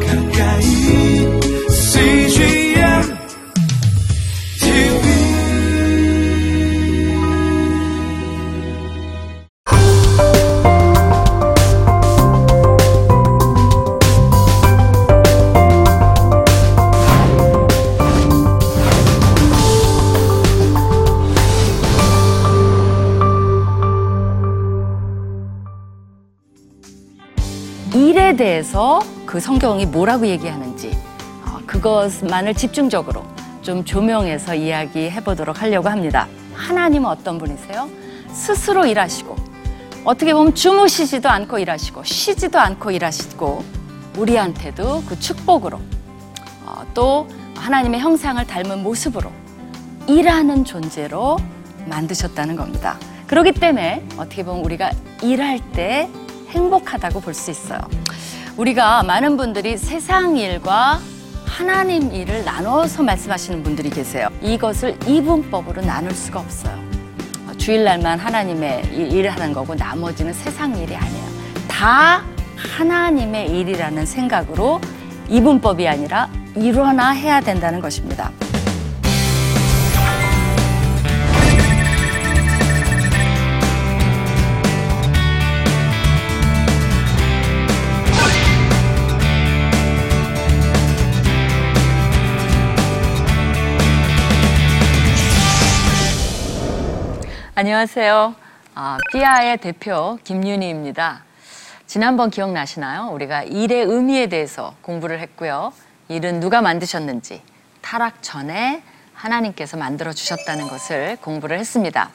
가까 그 성경이 뭐라고 얘기하는지 어, 그것만을 집중적으로 좀 조명해서 이야기해 보도록 하려고 합니다. 하나님은 어떤 분이세요? 스스로 일하시고 어떻게 보면 주무시지도 않고 일하시고 쉬지도 않고 일하시고 우리한테도 그 축복으로 어, 또 하나님의 형상을 닮은 모습으로 일하는 존재로 만드셨다는 겁니다. 그렇기 때문에 어떻게 보면 우리가 일할 때 행복하다고 볼 수 있어요. 우리가 많은 분들이 세상 일과 하나님 일을 나눠서 말씀하시는 분들이 계세요. 이것을 이분법으로 나눌 수가 없어요. 어, 주일날만 하나님의 일- 일을 하는 거고 나머지는 세상 일이 아니에요. 다 하나님의 일이라는 생각으로 이분법이 아니라 일어나 해야 된다는 것입니다. 안녕하세요. 아, 삐아의 대표 김윤희입니다. 지난번 기억나시나요? 우리가 일의 의미에 대해서 공부를 했고요. 일은 누가 만드셨는지, 타락 전에 하나님께서 만들어 주셨다는 것을 공부를 했습니다.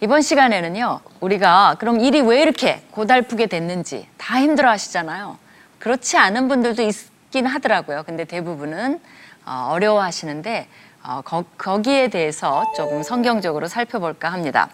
이번 시간에는요, 우리가 그럼 일이 왜 이렇게 고달프게 됐는지 다 힘들어 하시잖아요. 그렇지 않은 분들도 있긴 하더라고요. 근데 대부분은 어, 어려워 하시는데 어, 거, 거기에 대해서 조금 성경적으로 살펴볼까 합니다.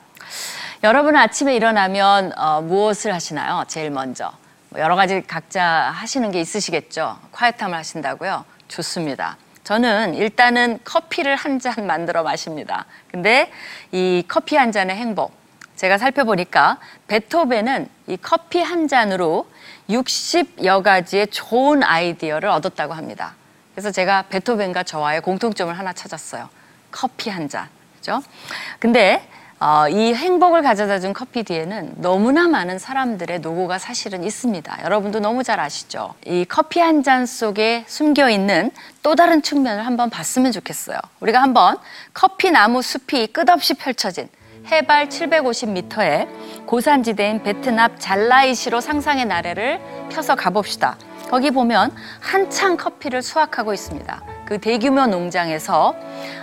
여러분은 아침에 일어나면 어, 무엇을 하시나요? 제일 먼저 뭐 여러 가지 각자 하시는 게 있으시겠죠. 콰이트함을 하신다고요. 좋습니다. 저는 일단은 커피를 한 잔 만들어 마십니다. 근데 이 커피 한 잔의 행복 제가 살펴보니까 베토벤은 이 커피 한 잔으로 60여 가지의 좋은 아이디어를 얻었다고 합니다. 그래서 제가 베토벤과 저와의 공통점을 하나 찾았어요. 커피 한 잔. 그죠? 근데 어, 이 행복을 가져다 준 커피 뒤에는 너무나 많은 사람들의 노고가 사실은 있습니다. 여러분도 너무 잘 아시죠? 이 커피 한 잔 속에 숨겨 있는 또 다른 측면을 한번 봤으면 좋겠어요. 우리가 한번 커피 나무 숲이 끝없이 펼쳐진 해발 750m의 고산지대인 베트남 잘라이시로 상상의 나래를 펴서 가봅시다. 거기 보면 한창 커피를 수확하고 있습니다. 그 대규모 농장에서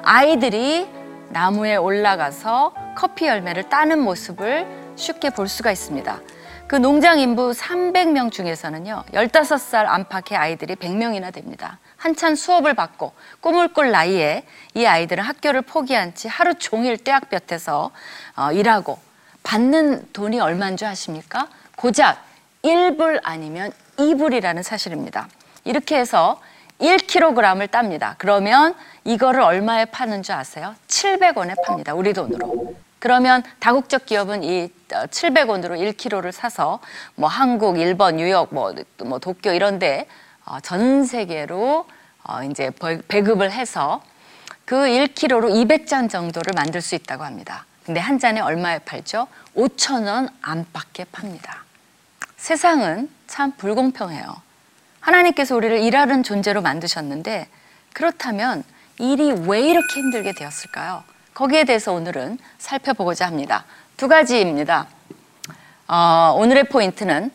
아이들이 나무에 올라가서 커피 열매를 따는 모습을 쉽게 볼 수가 있습니다. 그 농장 인부 300명 중에서는요, 15살 안팎의 아이들이 100명이나 됩니다. 한참 수업을 받고 꿈을 꿀 나이에 이 아이들은 학교를 포기한 채 하루 종일 떼학볕에서 어, 일하고 받는 돈이 얼마인 줄 아십니까? 고작 1불 아니면 2불이라는 사실입니다. 이렇게 해서 1kg을 땁니다. 그러면 이거를 얼마에 파는 줄 아세요? 700원에 팝니다. 우리 돈으로. 그러면 다국적 기업은 이 700원으로 1kg를 사서 뭐 한국, 일본, 뉴욕, 뭐, 뭐 도쿄 이런데 어, 전 세계로 어, 이제 벌- 배급을 해서 그 1kg로 200잔 정도를 만들 수 있다고 합니다. 근데 한 잔에 얼마에 팔죠? 5천 원 안팎에 팝니다. 세상은 참 불공평해요. 하나님께서 우리를 일하는 존재로 만드셨는데 그렇다면 일이 왜 이렇게 힘들게 되었을까요? 거기에 대해서 오늘은 살펴보고자 합니다. 두 가지입니다. 어, 오늘의 포인트는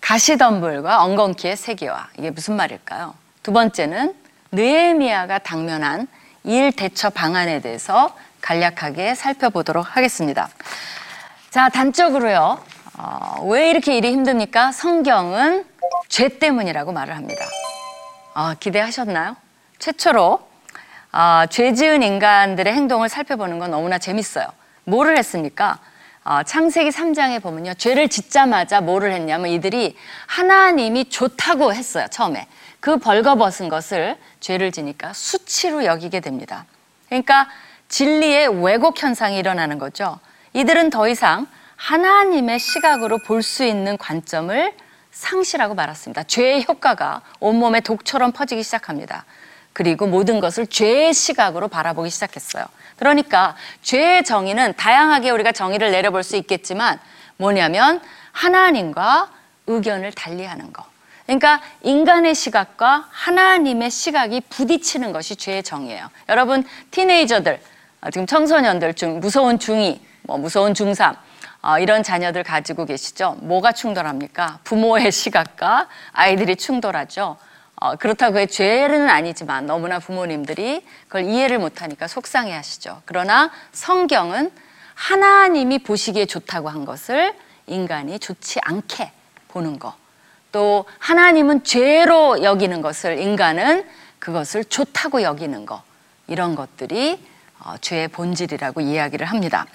가시덤불과 엉겅퀴의 세계화. 이게 무슨 말일까요? 두 번째는 느헤미야가 당면한 일 대처 방안에 대해서 간략하게 살펴보도록 하겠습니다. 자, 단적으로요. 어, 왜 이렇게 일이 힘듭니까? 성경은 죄 때문이라고 말을 합니다. 어, 기대하셨나요? 최초로 어, 죄 지은 인간들의 행동을 살펴보는 건 너무나 재밌어요. 뭐를 했습니까? 어, 창세기 3장에 보면요. 죄를 짓자마자 뭐를 했냐면 이들이 하나님이 좋다고 했어요. 처음에. 그 벌거벗은 것을 죄를 지니까 수치로 여기게 됩니다. 그러니까 진리의 왜곡 현상이 일어나는 거죠. 이들은 더 이상 하나님의 시각으로 볼 수 있는 관점을 상실하고 말았습니다. 죄의 효과가 온몸에 독처럼 퍼지기 시작합니다. 그리고 모든 것을 죄의 시각으로 바라보기 시작했어요. 그러니까 죄의 정의는 다양하게 우리가 정의를 내려볼 수 있겠지만 뭐냐면 하나님과 의견을 달리하는 거. 그러니까 인간의 시각과 하나님의 시각이 부딪히는 것이 죄의 정의예요. 여러분 티네이저들 어, 지금 청소년들 중 무서운 중2, 뭐 무서운 중3 어, 이런 자녀들 가지고 계시죠? 뭐가 충돌합니까? 부모의 시각과 아이들이 충돌하죠. 어, 그렇다고 해 죄는 아니지만 너무나 부모님들이 그걸 이해를 못하니까 속상해 하시죠. 그러나 성경은 하나님이 보시기에 좋다고 한 것을 인간이 좋지 않게 보는 거. 또 하나님은 죄로 여기는 것을 인간은 그것을 좋다고 여기는 거. 이런 것들이 어, 죄의 본질이라고 이야기를 합니다.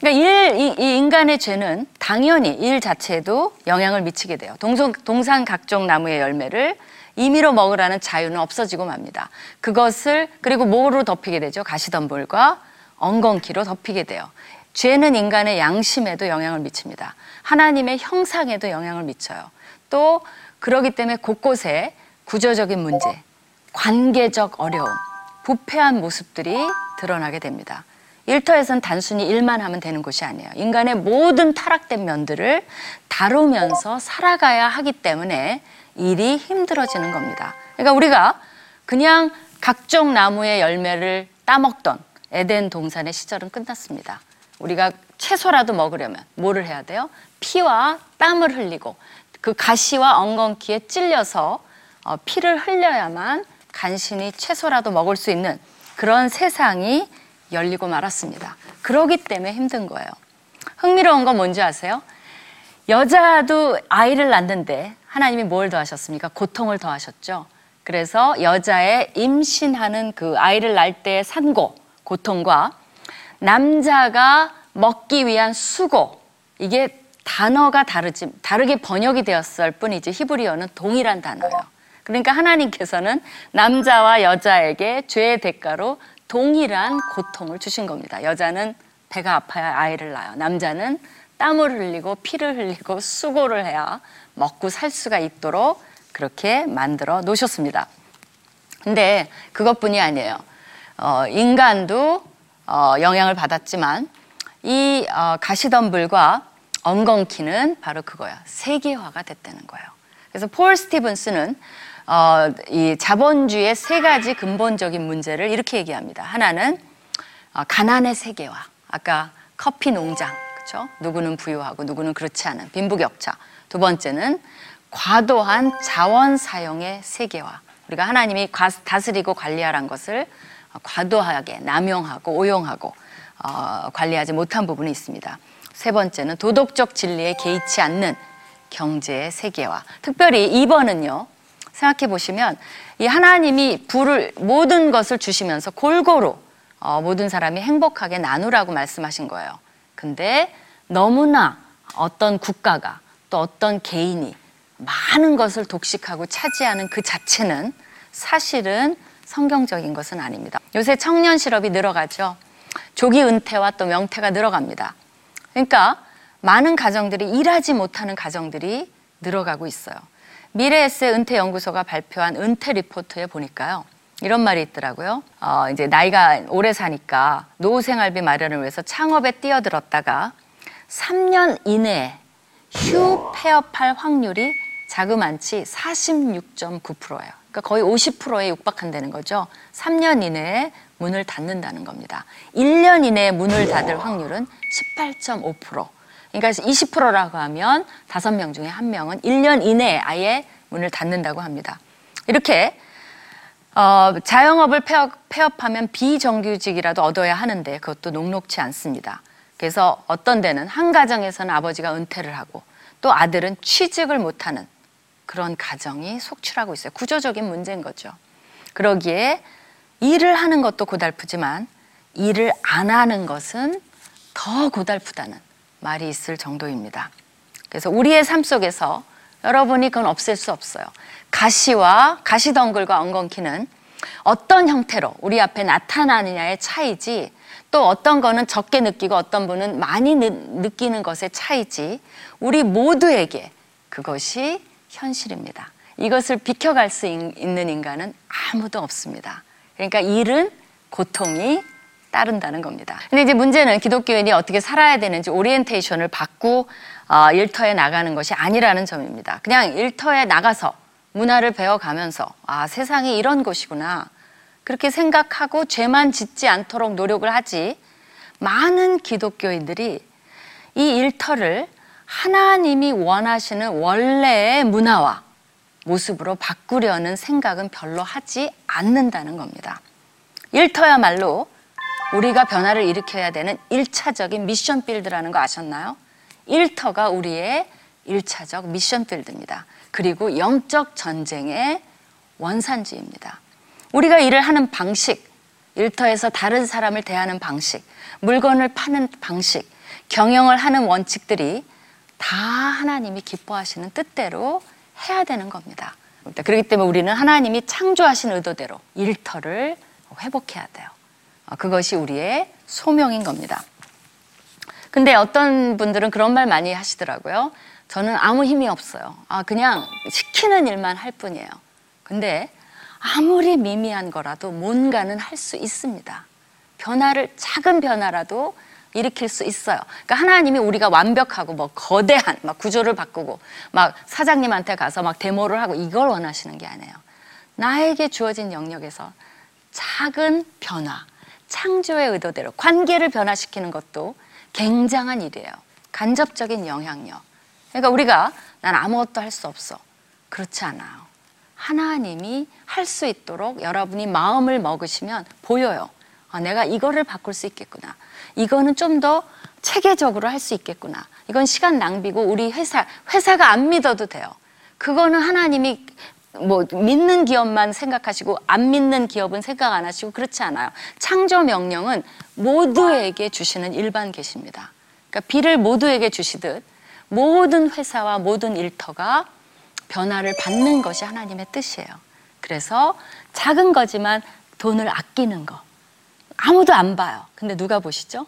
그러니까 일, 이, 이 인간의 죄는 당연히 일 자체에도 영향을 미치게 돼요. 동성, 동산 각종 나무의 열매를 임의로 먹으라는 자유는 없어지고 맙니다. 그것을 그리고 뭐로 덮이게 되죠? 가시덤불과 엉겅퀴로 덮이게 돼요. 죄는 인간의 양심에도 영향을 미칩니다. 하나님의 형상에도 영향을 미쳐요. 또 그러기 때문에 곳곳에 구조적인 문제, 관계적 어려움, 부패한 모습들이 드러나게 됩니다. 일터에선 단순히 일만 하면 되는 것이 아니에요. 인간의 모든 타락된 면들을 다루면서 살아가야 하기 때문에 일이 힘들어지는 겁니다. 그러니까 우리가 그냥 각종 나무의 열매를 따먹던 에덴 동산의 시절은 끝났습니다. 우리가 채소라도 먹으려면 뭐를 해야 돼요? 피와 땀을 흘리고 그 가시와 엉겅퀴에 찔려서 어, 피를 흘려야만 간신히 채소라도 먹을 수 있는 그런 세상이 열리고 말았습니다. 그러기 때문에 힘든 거예요. 흥미로운 건 뭔지 아세요? 여자도 아이를 낳는데 하나님이 뭘 더하셨습니까? 고통을 더하셨죠. 그래서 여자의 임신하는 그 아이를 낳을 때의 산고, 고통과 남자가 먹기 위한 수고, 이게 단어가 다르지, 다르게 번역이 되었을 뿐이지 히브리어는 동일한 단어예요. 그러니까 하나님께서는 남자와 여자에게 죄의 대가로 동일한 고통을 주신 겁니다. 여자는 배가 아파야 아이를 낳아요. 남자는 땀을 흘리고 피를 흘리고 수고를 해야 먹고 살 수가 있도록 그렇게 만들어 놓으셨습니다. 근데 그것뿐이 아니에요. 어, 인간도 어, 영향을 받았지만 이 어, 가시덤불과 엉겅퀴는 바로 그거야. 세계화가 됐다는 거예요. 그래서 폴 스티븐스는 어, 이 자본주의의 세 가지 근본적인 문제를 이렇게 얘기합니다. 하나는 어, 가난의 세계화. 아까 커피 농장, 그렇죠? 누구는 부유하고 누구는 그렇지 않은 빈부격차. 두 번째는 과도한 자원 사용의 세계화. 우리가 하나님이 다스리고 관리하란 것을 과도하게 남용하고 오용하고 어, 관리하지 못한 부분이 있습니다. 세 번째는 도덕적 진리에 개의치 않는 경제의 세계화. 특별히 2번은요. 생각해 보시면 이 하나님이 불을 모든 것을 주시면서 골고루 어, 모든 사람이 행복하게 나누라고 말씀하신 거예요. 근데 너무나 어떤 국가가 또 어떤 개인이 많은 것을 독식하고 차지하는 그 자체는 사실은 성경적인 것은 아닙니다. 요새 청년 실업이 늘어가죠. 조기 은퇴와 또 명퇴가 늘어갑니다. 그러니까 많은 가정들이 일하지 못하는 가정들이 늘어가고 있어요. 미래에세 은퇴 연구소가 발표한 은퇴 리포트에 보니까요. 이런 말이 있더라고요. 어, 이제 나이가 오래 사니까 노후 생활비 마련을 위해서 창업에 뛰어들었다가 3년 이내에 휴 폐업할 확률이 자그만치 46.9%예요. 그러니까 거의 50%에 육박한다는 거죠. 3년 이내에 문을 닫는다는 겁니다. 1년 이내에 문을 닫을 확률은 18.5%. 그러니까 20%라고 하면 5명 중에 1명은 1년 이내에 아예 문을 닫는다고 합니다. 이렇게 어, 자영업을 폐업, 폐업하면 비정규직이라도 얻어야 하는데 그것도 녹록치 않습니다. 그래서 어떤 데는 한 가정에서는 아버지가 은퇴를 하고 또 아들은 취직을 못하는 그런 가정이 속출하고 있어요. 구조적인 문제인 거죠. 그러기에 일을 하는 것도 고달프지만 일을 안 하는 것은 더 고달프다는 말이 있을 정도입니다. 그래서 우리의 삶 속에서 여러분이 그건 없앨 수 없어요. 가시와 가시덩굴과 엉겅퀴는 어떤 형태로 우리 앞에 나타나느냐의 차이지 또 어떤 거는 적게 느끼고 어떤 분은 많이 느, 끼는 것의 차이지 우리 모두에게 그것이 현실입니다. 이것을 비켜갈 수 있- 있는 인간은 아무도 없습니다. 그러니까 일은 고통이 따른다는 겁니다. 근데 이제 문제는 기독교인이 어떻게 살아야 되는지 오리엔테이션을 받고 어, 일터에 나가는 것이 아니라는 점입니다. 그냥 일터에 나가서 문화를 배워가면서 아 세상이 이런 곳이구나 그렇게 생각하고 죄만 짓지 않도록 노력을 하지 많은 기독교인들이 이 일터를 하나님이 원하시는 원래의 문화와 모습으로 바꾸려는 생각은 별로 하지 않는다는 겁니다. 일터야말로 우리가 변화를 일으켜야 되는 일차적인 미션 필드라는 거 아셨나요? 일터가 우리의 일차적 미션 필드입니다. 그리고 영적 전쟁의 원산지입니다. 우리가 일을 하는 방식, 일터에서 다른 사람을 대하는 방식, 물건을 파는 방식, 경영을 하는 원칙들이 다 하나님이 기뻐하시는 뜻대로 해야 되는 겁니다. 그렇기 때문에 우리는 하나님이 창조하신 의도대로 일터를 회복해야 돼요. 어, 그것이 우리의 소명인 겁니다. 근데 어떤 분들은 그런 말 많이 하시더라고요. 저는 아무 힘이 없어요. 아, 그냥 시키는 일만 할 뿐이에요. 근데 아무리 미미한 거라도 뭔가는 할 수 있습니다. 변화를, 작은 변화라도 일으킬 수 있어요. 그러니까 하나님이 우리가 완벽하고 뭐 거대한 막 구조를 바꾸고 막 사장님한테 가서 막 데모를 하고 이걸 원하시는 게 아니에요. 나에게 주어진 영역에서 작은 변화, 창조의 의도대로 관계를 변화시키는 것도 굉장한 일이에요. 간접적인 영향력. 그러니까 우리가 난 아무것도 할 수 없어. 그렇지 않아요. 하나님이 할 수 있도록 여러분이 마음을 먹으시면 보여요. 아, 내가 이거를 바꿀 수 있겠구나. 이거는 좀 더 체계적으로 할 수 있겠구나. 이건 시간 낭비고 우리 회사, 회사가 안 믿어도 돼요. 그거는 하나님이 뭐 믿는 기업만 생각하시고 안 믿는 기업은 생각 안 하시고 그렇지 않아요. 창조 명령은 모두에게 주시는 일반 계십니다. 그러니까 비를 모두에게 주시듯 모든 회사와 모든 일터가 변화를 받는 것이 하나님의 뜻이에요. 그래서 작은 거지만 돈을 아끼는 거. 아무도 안 봐요. 근데 누가 보시죠?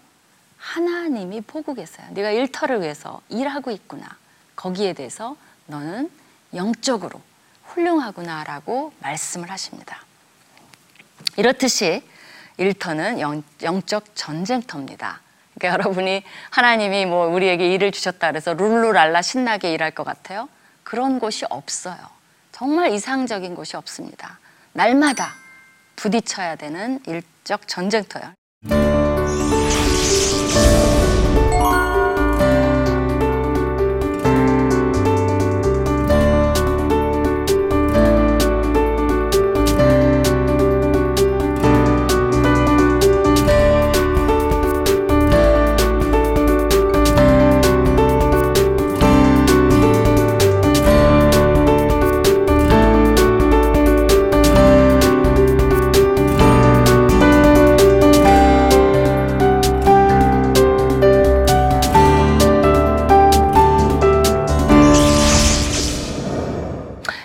하나님이 보고 계세요. 네가 일터를 위해서 일하고 있구나. 거기에 대해서 너는 영적으로 훌륭하구나라고 말씀을 하십니다. 이렇듯이 일터는 영, 영적 전쟁터입니다. 그러니까 여러분이 하나님이 뭐 우리에게 일을 주셨다 그래서 룰루랄라 신나게 일할 것 같아요? 그런 곳이 없어요. 정말 이상적인 곳이 없습니다. 날마다 부딪혀야 되는 일적 전쟁터예요.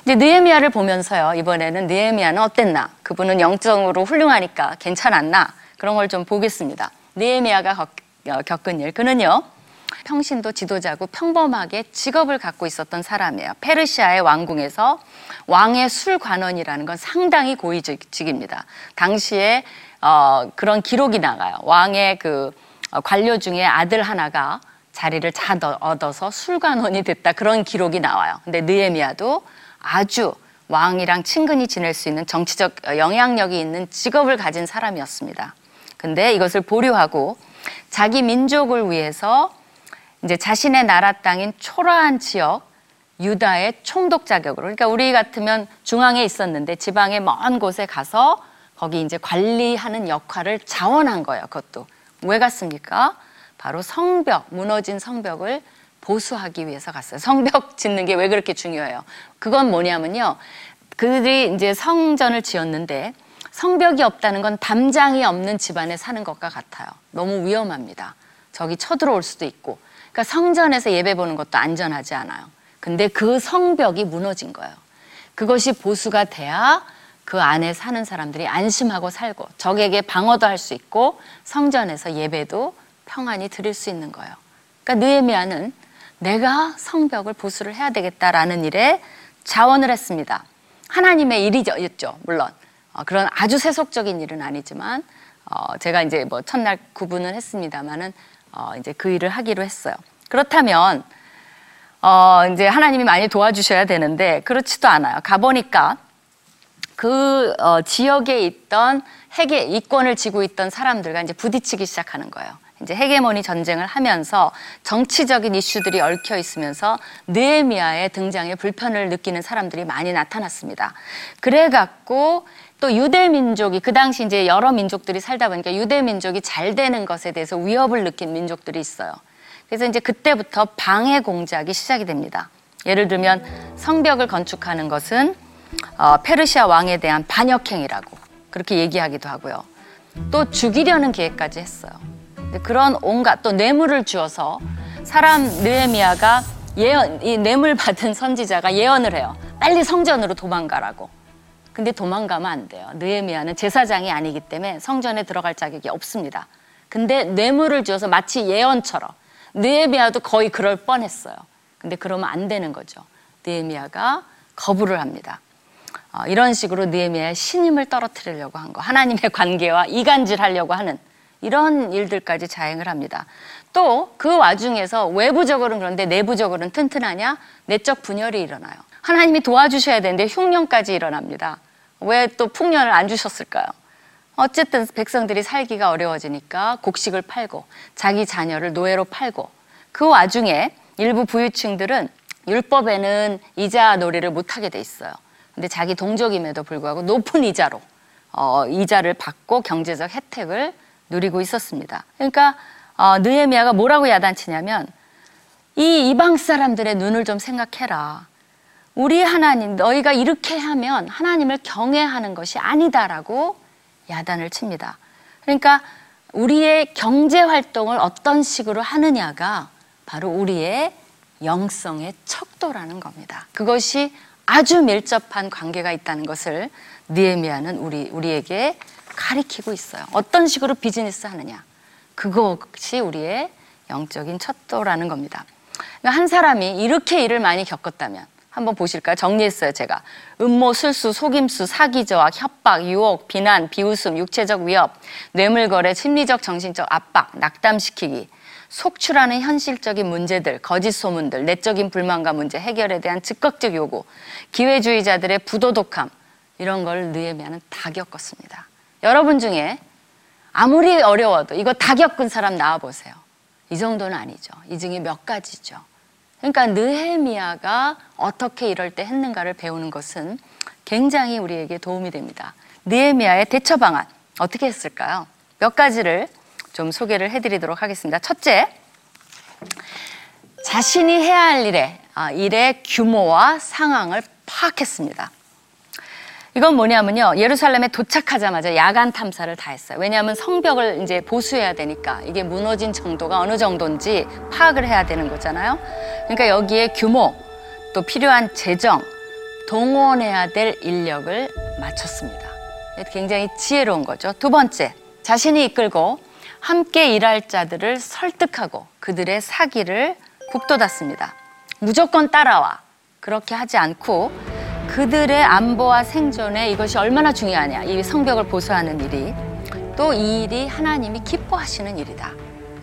이제 느헤미야를 보면서요. 이번에는 느헤미야는 어땠나? 그분은 영적으로 훌륭하니까 괜찮았나? 그런 걸 좀 보겠습니다. 느헤미야가 겪- 어, 겪은 일. 그는요. 평신도 지도자고 평범하게 직업을 갖고 있었던 사람이에요. 페르시아의 왕궁에서 왕의 술관원이라는 건 상당히 고위직입니다. 당시에 어, 그런 기록이 나가요. 왕의 그 어, 관료 중에 아들 하나가 자리를 잘 얻어서 술관원이 됐다 그런 기록이 나와요. 근데 느헤미야도 아주 왕이랑 친근히 지낼 수 있는 정치적 영향력이 있는 직업을 가진 사람이었습니다. 근데 이것을 보류하고 자기 민족을 위해서 이제 자신의 나라 땅인 초라한 지역 유다의 총독 자격으로 그러니까 우리 같으면 중앙에 있었는데 지방의 먼 곳에 가서 거기 이제 관리하는 역할을 자원한 거예요. 그것도 왜 갔습니까? 바로 성벽 무너진 성벽을 보수하기 위해서 갔어요. 성벽 짓는 게 왜 그렇게 중요해요? 그건 뭐냐면요. 그들이 이제 성전을 지었는데 성벽이 없다는 건 담장이 없는 집안에 사는 것과 같아요. 너무 위험합니다. 적이 쳐들어올 수도 있고. 그러니까 성전에서 예배 보는 것도 안전하지 않아요. 근데 그 성벽이 무너진 거예요. 그것이 보수가 돼야 그 안에 사는 사람들이 안심하고 살고 적에게 방어도 할 수 있고 성전에서 예배도 평안히 드릴 수 있는 거예요. 그러니까 느헤미야는 내가 성벽을 보수를 해야 되겠다라는 일에 자원을 했습니다. 하나님의 일이었죠, 물론. 어, 그런 아주 세속적인 일은 아니지만, 어, 제가 이제 뭐 첫날 구분을 했습니다만은, 어, 이제 그 일을 하기로 했어요. 그렇다면, 어, 이제 하나님이 많이 도와주셔야 되는데, 그렇지도 않아요. 가보니까, 그 어, 지역에 있던 해계 이권을 쥐고 있던 사람들과 이제 부딪히기 시작하는 거예요. 이제 헤게모니 전쟁을 하면서 정치적인 이슈들이 얽혀 있으면서 느헤미야의 등장에 불편을 느끼는 사람들이 많이 나타났습니다. 그래 갖고 또 유대 민족이 그 당시 이제 여러 민족들이 살다 보니까 유대 민족이 잘 되는 것에 대해서 위협을 느낀 민족들이 있어요. 그래서 이제 그때부터 방해 공작이 시작이 됩니다. 예를 들면 성벽을 건축하는 것은 어, 페르시아 왕에 대한 반역행위라고 그렇게 얘기하기도 하고요. 또 죽이려는 계획까지 했어요. 근데 그런 온갖 또 뇌물을 주어서 사람 느헤미야가 예언 이 뇌물 받은 선지자가 예언을 해요. 빨리 성전으로 도망가라고. 근데 도망가면 안 돼요. 느헤미야는 제사장이 아니기 때문에 성전에 들어갈 자격이 없습니다. 근데 뇌물을 주어서 마치 예언처럼 느헤미야도 거의 그럴 뻔했어요. 근데 그러면 안 되는 거죠. 느헤미야가 거부를 합니다. 어, 이런 식으로 느헤미야의 신임을 떨어뜨리려고 한 거, 하나님의 관계와 이간질하려고 하는 이런 일들까지 자행을 합니다. 또 그 와중에서 외부적으로는 그런데 내부적으로는 튼튼하냐? 내적 분열이 일어나요. 하나님이 도와주셔야 되는데 흉년까지 일어납니다. 왜 또 풍년을 안 주셨을까요? 어쨌든 백성들이 살기가 어려워지니까 곡식을 팔고 자기 자녀를 노예로 팔고 그 와중에 일부 부유층들은 율법에는 이자 놀이를 못하게 돼 있어요. 근데 자기 동족임에도 불구하고 높은 이자로 어, 이자를 받고 경제적 혜택을 누리고 있었습니다. 그러니까 어, 느헤미야가 뭐라고 야단치냐면 이 이방 사람들의 눈을 좀 생각해라. 우리 하나님 너희가 이렇게 하면 하나님을 경외하는 것이 아니다라고 야단을 칩니다. 그러니까 우리의 경제 활동을 어떤 식으로 하느냐가 바로 우리의 영성의 척도라는 겁니다. 그것이 아주 밀접한 관계가 있다는 것을 느헤미야는 우리 우리에게 가리키고 있어요. 어떤 식으로 비즈니스 하느냐. 그것이 우리의 영적인 척도라는 겁니다. 그러니까 한 사람이 이렇게 일을 많이 겪었다면 한번 보실까요? 정리했어요, 제가. 음모, 술수, 속임수, 사기 저항, 협박, 유혹, 비난, 비웃음, 육체적 위협, 뇌물거래, 심리적, 정신적 압박, 낙담시키기, 속출하는 현실적인 문제들, 거짓 소문들, 내적인 불만과 문제 해결에 대한 즉각적 요구, 기회주의자들의 부도덕함 이런 걸 느헤미야는 다 겪었습니다. 여러분 중에 아무리 어려워도 이거 다 겪은 사람 나와 보세요. 이 정도는 아니죠. 이 중에 몇 가지죠. 그러니까 느헤미야가 어떻게 이럴 때 했는가를 배우는 것은 굉장히 우리에게 도움이 됩니다. 느헤미야의 대처 방안 어떻게 했을까요? 몇 가지를 좀 소개를 해드리도록 하겠습니다. 첫째, 자신이 해야 할 일에 아, 일의 규모와 상황을 파악했습니다. 이건 뭐냐면요. 예루살렘에 도착하자마자 야간 탐사를 다 했어요. 왜냐하면 성벽을 이제 보수해야 되니까 이게 무너진 정도가 어느 정도인지 파악을 해야 되는 거잖아요. 그러니까 여기에 규모, 또 필요한 재정, 동원해야 될 인력을 맞췄습니다. 굉장히 지혜로운 거죠. 두 번째, 자신이 이끌고 함께 일할 자들을 설득하고 그들의 사기를 북돋았습니다. 무조건 따라와. 그렇게 하지 않고 그들의 안보와 생존에 이것이 얼마나 중요하냐. 이 성벽을 보수하는 일이. 또 이 일이 하나님이 기뻐하시는 일이다.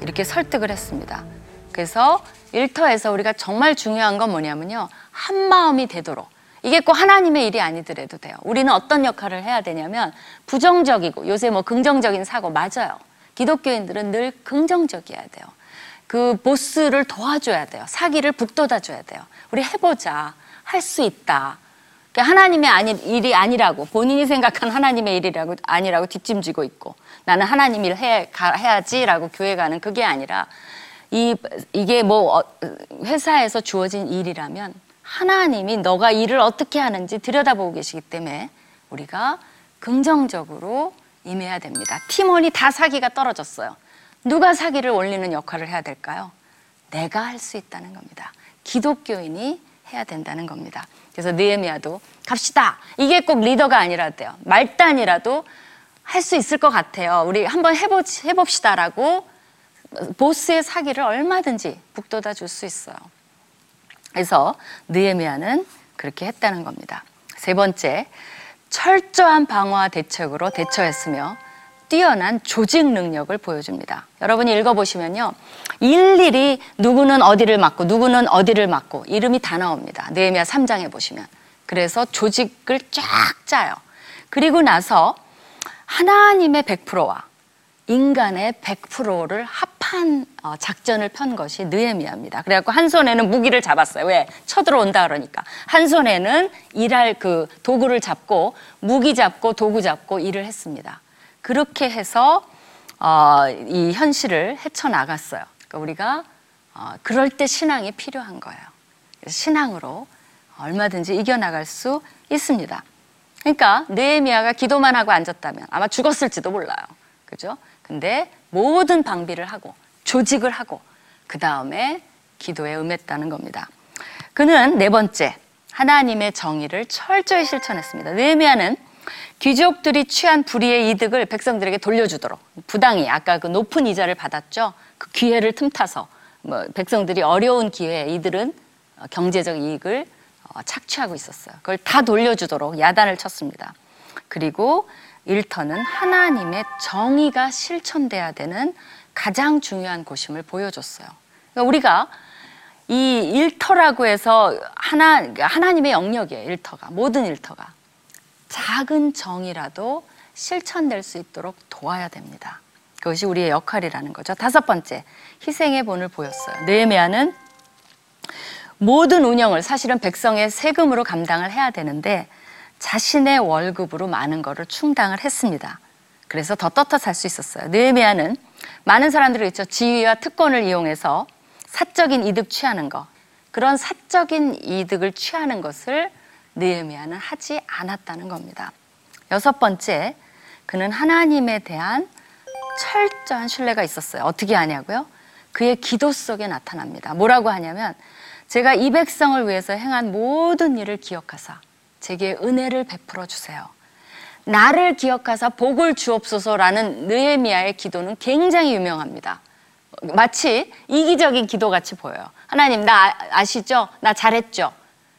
이렇게 설득을 했습니다. 그래서 일터에서 우리가 정말 중요한 건 뭐냐면요. 한 마음이 되도록. 이게 꼭 하나님의 일이 아니더라도 돼요. 우리는 어떤 역할을 해야 되냐면 부정적이고 요새 뭐 긍정적인 사고 맞아요. 기독교인들은 늘 긍정적이어야 돼요. 그 보스를 도와줘야 돼요. 사기를 북돋아줘야 돼요. 우리 해보자. 할 수 있다. 하나님의 아니, 일이 아니라고 본인이 생각한 하나님의 일이라고 아니라고 뒷짐지고 있고 나는 하나님 일 해, 가, 해야지라고 교회 가는 그게 아니라 이 이게 뭐 어, 회사에서 주어진 일이라면 하나님이 너가 일을 어떻게 하는지 들여다보고 계시기 때문에 우리가 긍정적으로 임해야 됩니다. 팀원이 다 사기가 떨어졌어요. 누가 사기를 올리는 역할을 해야 될까요? 내가 할 수 있다는 겁니다. 기독교인이 해야 된다는 겁니다. 그래서 느헤미야도 갑시다. 이게 꼭 리더가 아니라도 돼요. 말단이라도 할 수 있을 것 같아요. 우리 한번 해보, 해봅시다라고 보스의 사기를 얼마든지 북돋아 줄 수 있어요. 그래서 느헤미야는 그렇게 했다는 겁니다. 세 번째, 철저한 방어와 대책으로 대처했으며 뛰어난 조직 능력을 보여줍니다. 여러분이 읽어보시면요. 일일이 누구는 어디를 맡고 누구는 어디를 맡고 이름이 다 나옵니다. 느헤미야 3장에 보시면. 그래서 조직을 쫙 짜요. 그리고 나서 하나님의 100%와 인간의 100%를 합한 어, 작전을 편 것이 느헤미야입니다. 그래갖고 한 손에는 무기를 잡았어요. 왜? 쳐들어온다 그러니까. 한 손에는 일할 그 도구를 잡고 무기 잡고 도구 잡고 일을 했습니다. 그렇게 해서 어, 이 현실을 헤쳐나갔어요. 그러니까 우리가 어, 그럴 때 신앙이 필요한 거예요. 신앙으로 얼마든지 이겨나갈 수 있습니다. 그러니까 느헤미야가 기도만 하고 앉았다면 아마 죽었을지도 몰라요. 그죠? 근데 모든 방비를 하고 조직을 하고 그 다음에 기도에 응했다는 겁니다. 그는 네 번째 하나님의 정의를 철저히 실천했습니다. 느헤미야는 귀족들이 취한 불의의 이득을 백성들에게 돌려주도록 부당히 아까 그 높은 이자를 받았죠. 그 기회를 틈타서 뭐 백성들이 어려운 기회에 이들은 어, 경제적 이익을 어, 착취하고 있었어요. 그걸 다 돌려주도록 야단을 쳤습니다. 그리고 일터는 하나님의 정의가 실천돼야 되는 가장 중요한 곳임을 보여줬어요. 그러니까 우리가 이 일터라고 해서 하나 하나님의 영역이에요. 일터가 모든 일터가 작은 정이라도 실천될 수 있도록 도와야 됩니다. 그것이 우리의 역할이라는 거죠. 다섯 번째 희생의 본을 보였어요. 느헤미야는 모든 운영을 사실은 백성의 세금으로 감당을 해야 되는데 자신의 월급으로 많은 것을 충당을 했습니다. 그래서 더 떳떳할 수 있었어요. 느헤미야는 많은 사람들이 있죠. 지위와 특권을 이용해서 사적인 이득 취하는 거. 그런 사적인 이득을 취하는 것을 느헤미야는 하지 않았다는 겁니다. 여섯 번째, 그는 하나님에 대한 철저한 신뢰가 있었어요. 어떻게 하냐고요? 그의 기도 속에 나타납니다. 뭐라고 하냐면 제가 이 백성을 위해서 행한 모든 일을 기억하사 제게 은혜를 베풀어 주세요. 나를 기억하사 복을 주옵소서라는 느헤미야의 기도는 굉장히 유명합니다. 마치 이기적인 기도 같이 보여요. 하나님 나 아- 아시죠? 나 잘했죠?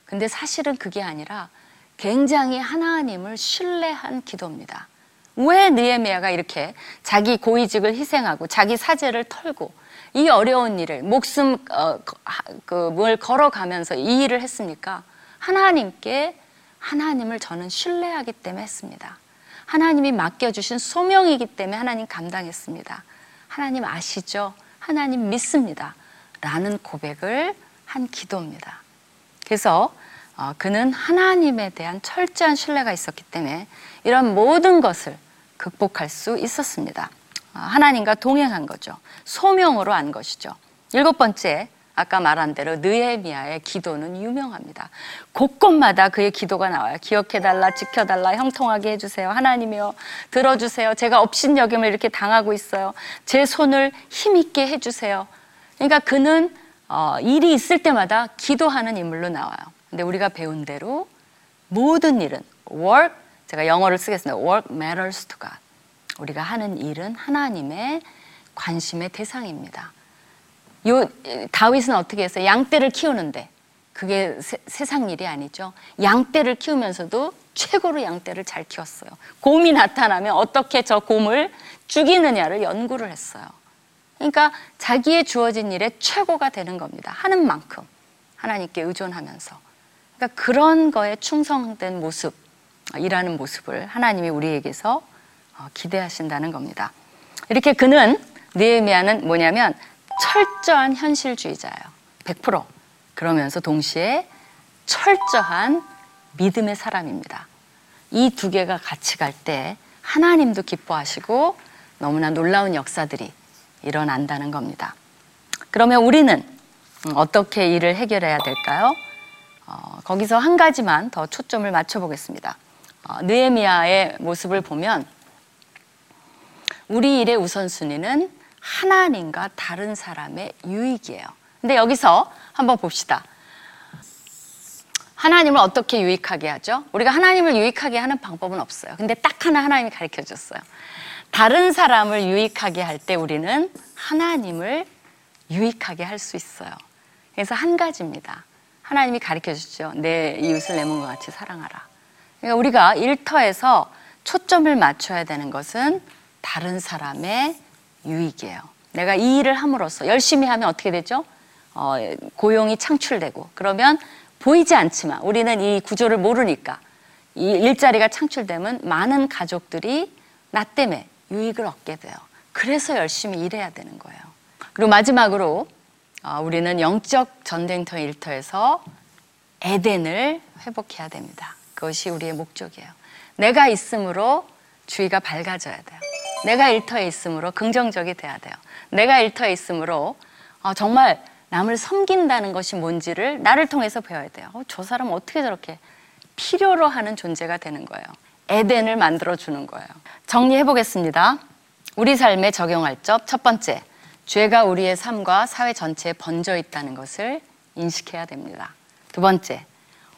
근데 사실은 그게 아니라 굉장히 하나님을 신뢰한 기도입니다. 왜 느헤미야가 이렇게 자기 고위직을 희생하고 자기 사제를 털고 이 어려운 일을 목숨 어, 그뭘 걸어가면서 이 일을 했습니까? 하나님께 하나님을 저는 신뢰하기 때문에 했습니다. 하나님이 맡겨주신 소명이기 때문에 하나님 감당했습니다. 하나님 아시죠? 하나님 믿습니다. 라는 고백을 한 기도입니다. 그래서 어, 그는 하나님에 대한 철저한 신뢰가 있었기 때문에 이런 모든 것을 극복할 수 있었습니다. 어, 하나님과 동행한 거죠. 소명으로 한 것이죠. 일곱 번째, 아까 말한 대로 느헤미야의 기도는 유명합니다. 곳곳마다 그의 기도가 나와요. 기억해달라, 지켜달라, 형통하게 해주세요. 하나님이여 들어주세요. 제가 업신여김을 이렇게 당하고 있어요. 제 손을 힘있게 해주세요. 그러니까 그는 어, 일이 있을 때마다 기도하는 인물로 나와요. 근데 우리가 배운 대로 모든 일은 work 제가 영어를 쓰겠습니다. work matters to God. 우리가 하는 일은 하나님의 관심의 대상입니다. 요 다윗은 어떻게 했어요? 양떼를 키우는데 그게 세, 세상 일이 아니죠. 양떼를 키우면서도 최고로 양떼를 잘 키웠어요. 곰이 나타나면 어떻게 저 곰을 죽이느냐를 연구를 했어요. 그러니까 자기의 주어진 일에 최고가 되는 겁니다. 하는 만큼 하나님께 의존하면서. 그러니까 그런 거에 충성된 모습, 일하는 모습을 하나님이 우리에게서 어, 기대하신다는 겁니다. 이렇게 그는 느헤미야는 뭐냐면 철저한 현실주의자예요. 100%. 그러면서 동시에 철저한 믿음의 사람입니다. 이 두 개가 같이 갈 때 하나님도 기뻐하시고 너무나 놀라운 역사들이 일어난다는 겁니다. 그러면 우리는 어떻게 일을 해결해야 될까요? 어, 거기서 한 가지만 더 초점을 맞춰보겠습니다. 어, 느헤미야의 모습을 보면 우리 일의 우선순위는 하나님과 다른 사람의 유익이에요. 근데 여기서 한번 봅시다. 하나님을 어떻게 유익하게 하죠? 우리가 하나님을 유익하게 하는 방법은 없어요. 근데 딱 하나 하나님이 가르쳐 줬어요. 다른 사람을 유익하게 할 때 우리는 하나님을 유익하게 할 수 있어요. 그래서 한 가지입니다. 하나님이 가르쳐 주시죠. 내 이웃을 내 몸과 같이 사랑하라. 그러니까 우리가 일터에서 초점을 맞춰야 되는 것은 다른 사람의 유익이에요. 내가 이 일을 함으로써 열심히 하면 어떻게 되죠? 어, 고용이 창출되고 그러면 보이지 않지만 우리는 이 구조를 모르니까 이 일자리가 창출되면 많은 가족들이 나 때문에 유익을 얻게 돼요. 그래서 열심히 일해야 되는 거예요. 그리고 마지막으로 어, 우리는 영적 전쟁터 일터에서 에덴을 회복해야 됩니다. 그것이 우리의 목적이에요. 내가 있으므로 주위가 밝아져야 돼요. 내가 일터에 있으므로 긍정적이 돼야 돼요. 내가 일터에 있으므로 어, 정말 남을 섬긴다는 것이 뭔지를 나를 통해서 배워야 돼요. 어, 저 사람 어떻게 저렇게 필요로 하는 존재가 되는 거예요. 에덴을 만들어 주는 거예요. 정리해 보겠습니다. 우리 삶에 적용할 점 첫 번째, 죄가 우리의 삶과 사회 전체에 번져 있다는 것을 인식해야 됩니다. 두 번째,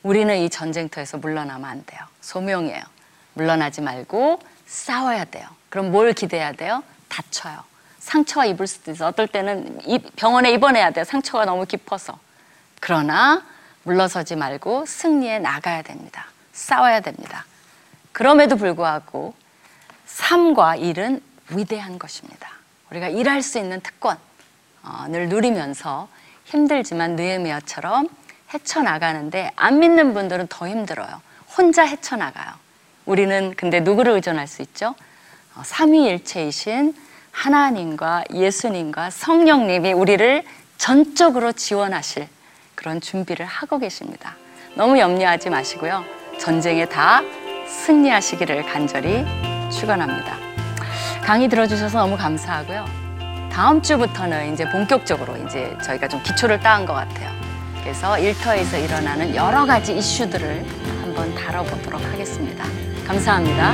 우리는 이 전쟁터에서 물러나면 안 돼요. 소명이에요. 물러나지 말고 싸워야 돼요. 그럼 뭘 기대해야 돼요? 다쳐요. 상처가 입을 수도 있어. 어떨 때는 입- 병원에 입원해야 돼요. 상처가 너무 깊어서. 그러나 물러서지 말고 승리에 나가야 됩니다. 싸워야 됩니다. 그럼에도 불구하고 삶과 일은 위대한 것입니다. 우리가 일할 수 있는 특권을 누리면서 힘들지만 느헤미야처럼 헤쳐나가는데 안 믿는 분들은 더 힘들어요. 혼자 헤쳐나가요. 우리는 근데 누구를 의존할 수 있죠? 어, 삼위일체이신 하나님과 예수님과 성령님이 우리를 전적으로 지원하실 그런 준비를 하고 계십니다. 너무 염려하지 마시고요. 전쟁에 다 승리하시기를 간절히 축원합니다. 강의 들어주셔서 너무 감사하고요. 다음 주부터는 이제 본격적으로 이제 저희가 좀 기초를 따은 것 같아요. 그래서 일터에서 일어나는 여러 가지 이슈들을 한번 다뤄보도록 하겠습니다. 감사합니다.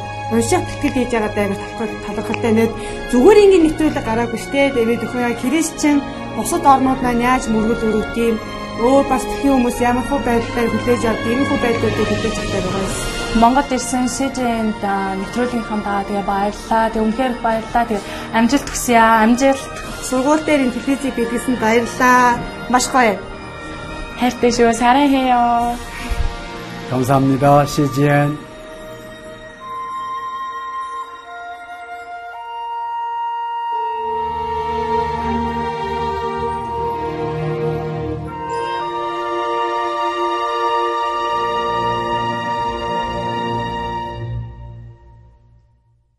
уншаад тэтгэл хийж байгаа даа талархалтай нэг зүгээр ингээд нэвтрүүлэг гараагүй штэ тэгээд өхөө яа христчэн бусад орнууд маань яаж мөргөл өрөвт юм өөр бас тхэн хүмүүс ямар хөө байдлаар хүлээж авд ийм хөө байдлуудыг хүлээж авдаг байгаа юм. Монгол ирсэн СЖН-д нэвтрүүлгийнхаа даа тэгээ баярлаа. Тэгээ үнэхээр баярлаа. Тэгээ амжилт хүсье аа. Амжилт. Сургууль дээр энэ телевизийг бидлсэн баярлаа. Маш гоё. хайртай шүү. 사랑해요. 감사합니다. CGN.